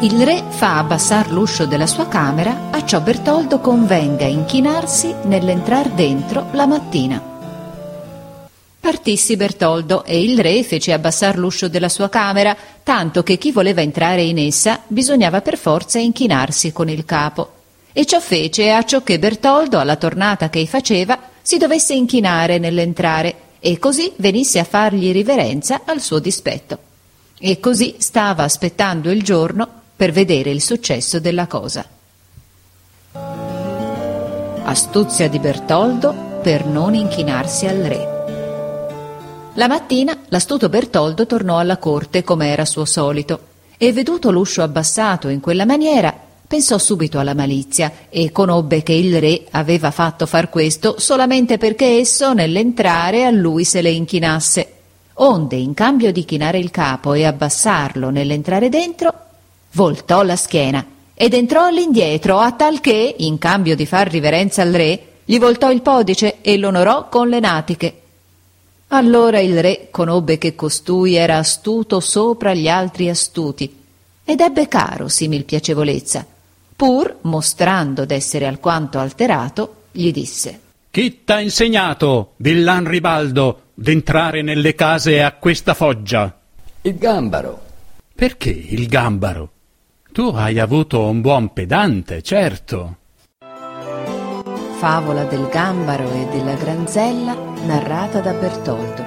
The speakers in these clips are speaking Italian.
Il re fa abbassar l'uscio della sua camera, a ciò Bertoldo convenga inchinarsi nell'entrar dentro la mattina. Partissi Bertoldo e il re fece abbassar l'uscio della sua camera, tanto che chi voleva entrare in essa bisognava per forza inchinarsi con il capo. E ciò fece a ciò che Bertoldo, alla tornata che faceva, si dovesse inchinare nell'entrare, e così venisse a fargli riverenza al suo dispetto. E così stava aspettando il giorno per vedere il successo della cosa. Astuzia di Bertoldo per non inchinarsi al re. La mattina l'astuto Bertoldo tornò alla corte come era suo solito e veduto l'uscio abbassato in quella maniera pensò subito alla malizia e conobbe che il re aveva fatto far questo solamente perché esso nell'entrare a lui se le inchinasse. Onde, in cambio di chinare il capo e abbassarlo nell'entrare dentro, voltò la schiena ed entrò all'indietro, a tal che, in cambio di far riverenza al re, gli voltò il podice e l'onorò con le natiche. Allora il re conobbe che costui era astuto sopra gli altri astuti ed ebbe caro simil piacevolezza. Pur, mostrando d'essere alquanto alterato, gli disse Chi t'ha insegnato, villan Ribaldo, d'entrare nelle case a questa foggia? Il gambaro. Perché il gambaro? Tu hai avuto un buon pedante, certo. Favola del gambaro e della granzella narrata da Bertoldo.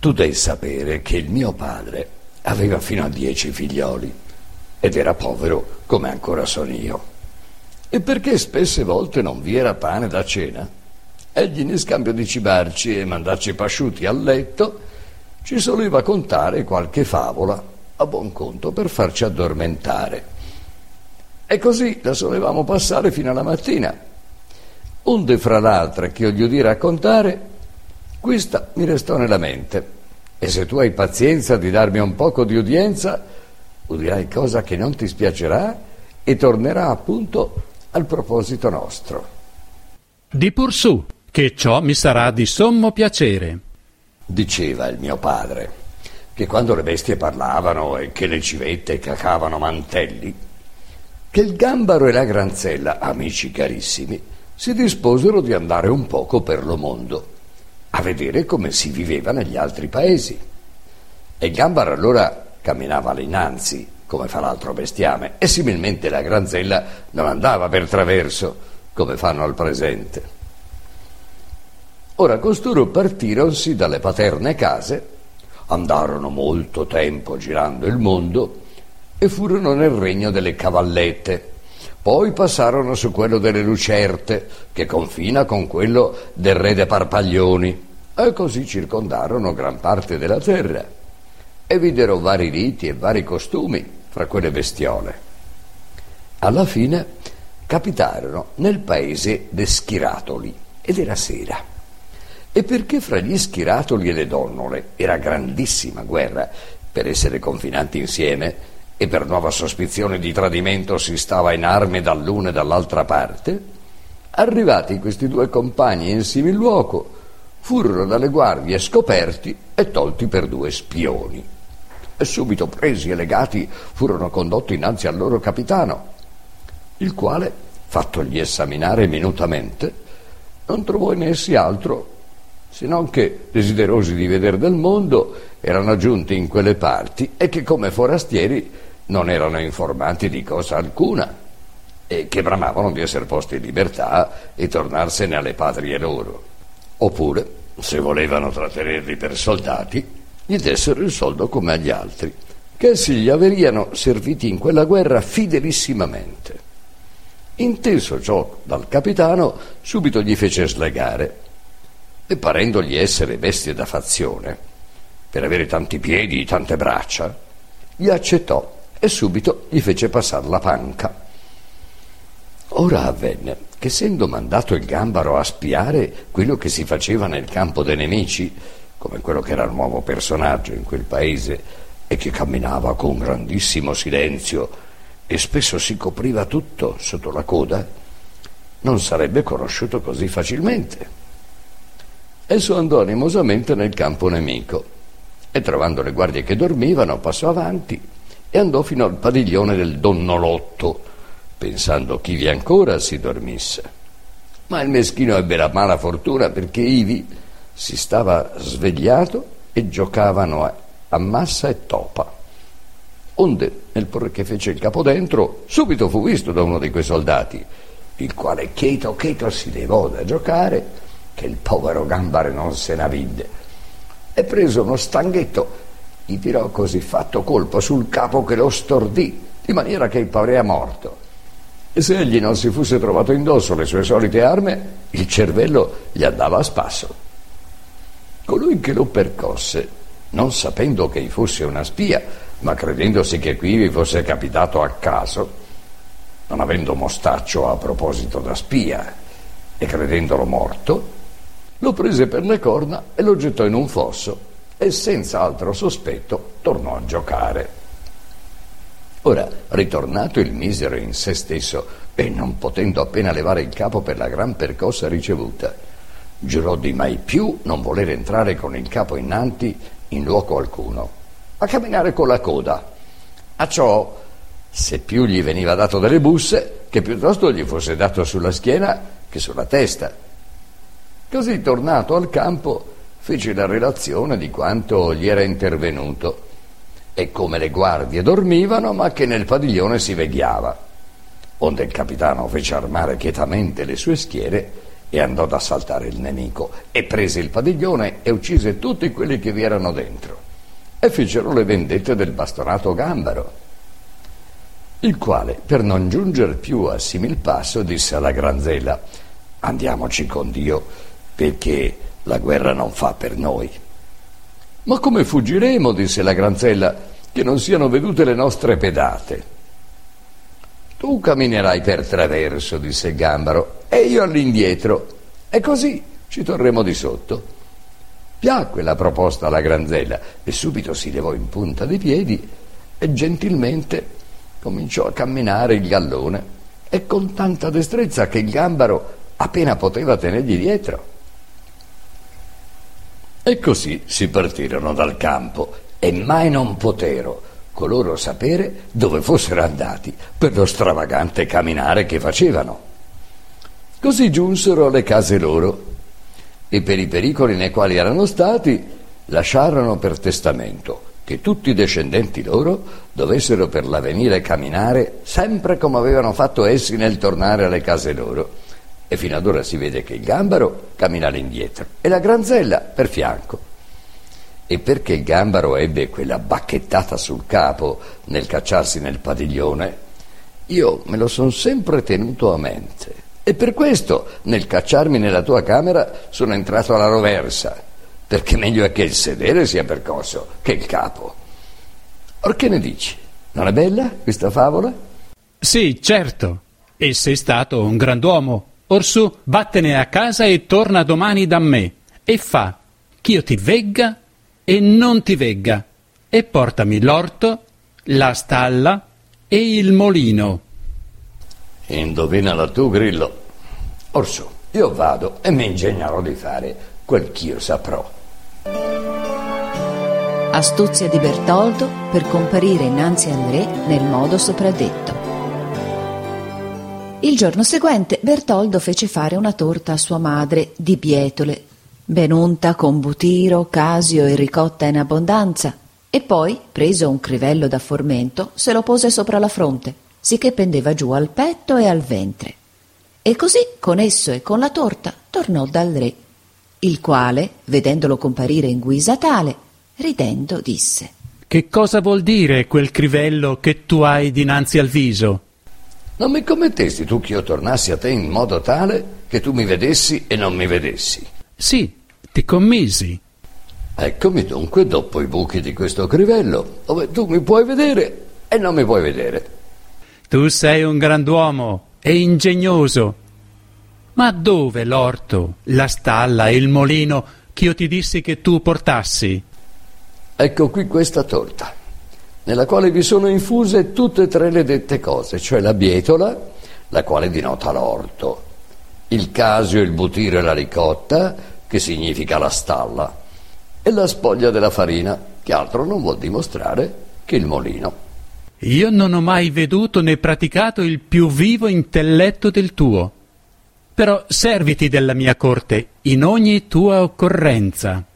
Tu devi sapere che il mio padre aveva fino a dieci figlioli ed era povero come ancora sono io. E perché spesse volte non vi era pane da cena, egli in scambio di cibarci e mandarci pasciuti al letto, ci soleva contare qualche favola a buon conto per farci addormentare. E così la solevamo passare fino alla mattina Onde fra l'altre che io gli udì raccontare, questa mi restò nella mente. E se tu hai pazienza di darmi un poco di udienza, udirai cosa che non ti spiacerà e tornerà appunto al proposito nostro. Di pur su, che ciò mi sarà di sommo piacere. Diceva il mio padre, che quando le bestie parlavano e che le civette cacavano mantelli, che il gambaro e la granzella, amici carissimi, si disposero di andare un poco per lo mondo, a vedere come si viveva negli altri paesi. E Gambaro allora camminava all'inanzi, come fa l'altro bestiame, e similmente la granzella non andava per traverso, come fanno al presente. Ora costoro partironsi dalle paterne case, andarono molto tempo girando il mondo e furono nel regno delle cavallette, poi passarono su quello delle Lucerte, che confina con quello del re de Parpaglioni, e così circondarono gran parte della terra, e videro vari riti e vari costumi fra quelle bestiole. Alla fine capitarono nel paese de Schiratoli, ed era sera. E perché fra gli Schiratoli e le donnole era grandissima guerra per essere confinanti insieme, e per nuova sospizione di tradimento si stava in armi dall'una e dall'altra parte, arrivati questi due compagni in simil luogo, furono dalle guardie scoperti e tolti per due spioni. E subito presi e legati furono condotti innanzi al loro capitano, il quale, fattogli esaminare minutamente, non trovò in essi altro se non che, desiderosi di vedere del mondo, erano giunti in quelle parti e che come forastieri non erano informanti di cosa alcuna e che bramavano di essere posti in libertà e tornarsene alle patrie loro. Oppure, se volevano trattenerli per soldati, gli dessero il soldo come agli altri, che essi gli averiano serviti in quella guerra fidelissimamente. Inteso ciò dal capitano, subito gli fece slegare e parendogli essere bestie da fazione, per avere tanti piedi, tante braccia, gli accettò e subito gli fece passare la panca. Ora avvenne che essendo mandato il gambaro a spiare quello che si faceva nel campo dei nemici, come quello che era il nuovo personaggio in quel paese e che camminava con grandissimo silenzio e spesso si copriva tutto sotto la coda, non sarebbe conosciuto così facilmente. Esso andò animosamente nel campo nemico e trovando le guardie che dormivano passò avanti e andò fino al padiglione del donnolotto, pensando chi vi ancora si dormisse. Ma il meschino ebbe la mala fortuna perché ivi si stava svegliato e giocavano a, a massa e topa. Onde, nel porre che fece il capo dentro, subito fu visto da uno di quei soldati, il quale cheto cheto si levò da giocare, che il povero gambare non se ne vide, e preso uno stanghetto, gli tirò così fatto colpo sul capo che lo stordì, di maniera che parea morto. E se egli non si fosse trovato indosso le sue solite armi, il cervello gli andava a spasso. Colui che lo percosse, non sapendo che fosse una spia, ma credendosi che qui fosse capitato a caso, non avendo mostaccio a proposito da spia e credendolo morto, lo prese per le corna e lo gettò in un fosso e senza altro sospetto tornò a giocare. Ora, ritornato il misero in se stesso e non potendo appena levare il capo per la gran percossa ricevuta, giurò di mai più non voler entrare con il capo innanti in luogo alcuno, a camminare con la coda. A ciò, se più gli veniva dato delle busse, che piuttosto gli fosse dato sulla schiena che sulla testa Così tornato al campo fece la relazione di quanto gli era intervenuto e come le guardie dormivano ma che nel padiglione si veghiava. Onde il capitano fece armare quietamente le sue schiere e andò ad assaltare il nemico e prese il padiglione e uccise tutti quelli che vi erano dentro e fecero le vendette del bastonato gambaro il quale per non giungere più a simil passo disse alla granzella andiamoci con Dio perché la guerra non fa per noi. Ma come fuggiremo, disse la granzella, che non siano vedute le nostre pedate? Tu camminerai per traverso, disse gambaro, e io all'indietro, e così ci torremo di sotto. Piacque la proposta alla granzella e subito si levò in punta dei piedi e gentilmente cominciò a camminare il gallone e con tanta destrezza che il gambaro appena poteva tenergli dietro. E così si partirono dal campo e mai non potero coloro sapere dove fossero andati per lo stravagante camminare che facevano. Così giunsero alle case loro e per i pericoli nei quali erano stati lasciarono per testamento che tutti i descendenti loro dovessero per l'avvenire camminare sempre come avevano fatto essi nel tornare alle case loro e fino ad ora si vede che il gambaro cammina all'indietro e la granzella per fianco. E perché il gambaro ebbe quella bacchettata sul capo nel cacciarsi nel padiglione, io me lo son sempre tenuto a mente. E per questo, nel cacciarmi nella tua camera, sono entrato alla roversa, perché meglio è che il sedere sia percosso che il capo. Or che ne dici? Non è bella questa favola? Sì, certo. E sei stato un grand'uomo. Orsù, vattene a casa e torna domani da me, e fa ch'io ti vegga e non ti vegga, e portami l'orto, la stalla e il molino. Indovinala tu, Grillo. Orsù, io vado e mi ingegnerò di fare quel ch'io saprò. Astuzia di Bertoldo per comparire innanzi al re nel modo sopradetto. Il giorno seguente Bertoldo fece fare una torta a sua madre di bietole, ben unta con butiro, casio e ricotta in abbondanza, e poi, preso un crivello da formento, se lo pose sopra la fronte, sicché pendeva giù al petto e al ventre. E così, con esso e con la torta, tornò dal re, il quale, vedendolo comparire in guisa tale, ridendo disse Che cosa vuol dire quel crivello che tu hai dinanzi al viso? Non mi commettesti tu che io tornassi a te in modo tale che tu mi vedessi e non mi vedessi? Sì, ti commisi. Eccomi dunque dopo i buchi di questo crivello, dove tu mi puoi vedere e non mi puoi vedere. Tu sei un grand'uomo e ingegnoso. Ma dove l'orto, la stalla e il molino che io ti dissi che tu portassi? Ecco qui questa torta nella quale vi sono infuse tutte e tre le dette cose, cioè la bietola, la quale dinota l'orto, il casio, il butiro e la ricotta, che significa la stalla, e la spoglia della farina, che altro non vuol dimostrare che il molino. Io non ho mai veduto né praticato il più vivo intelletto del tuo. Però serviti della mia corte in ogni tua occorrenza.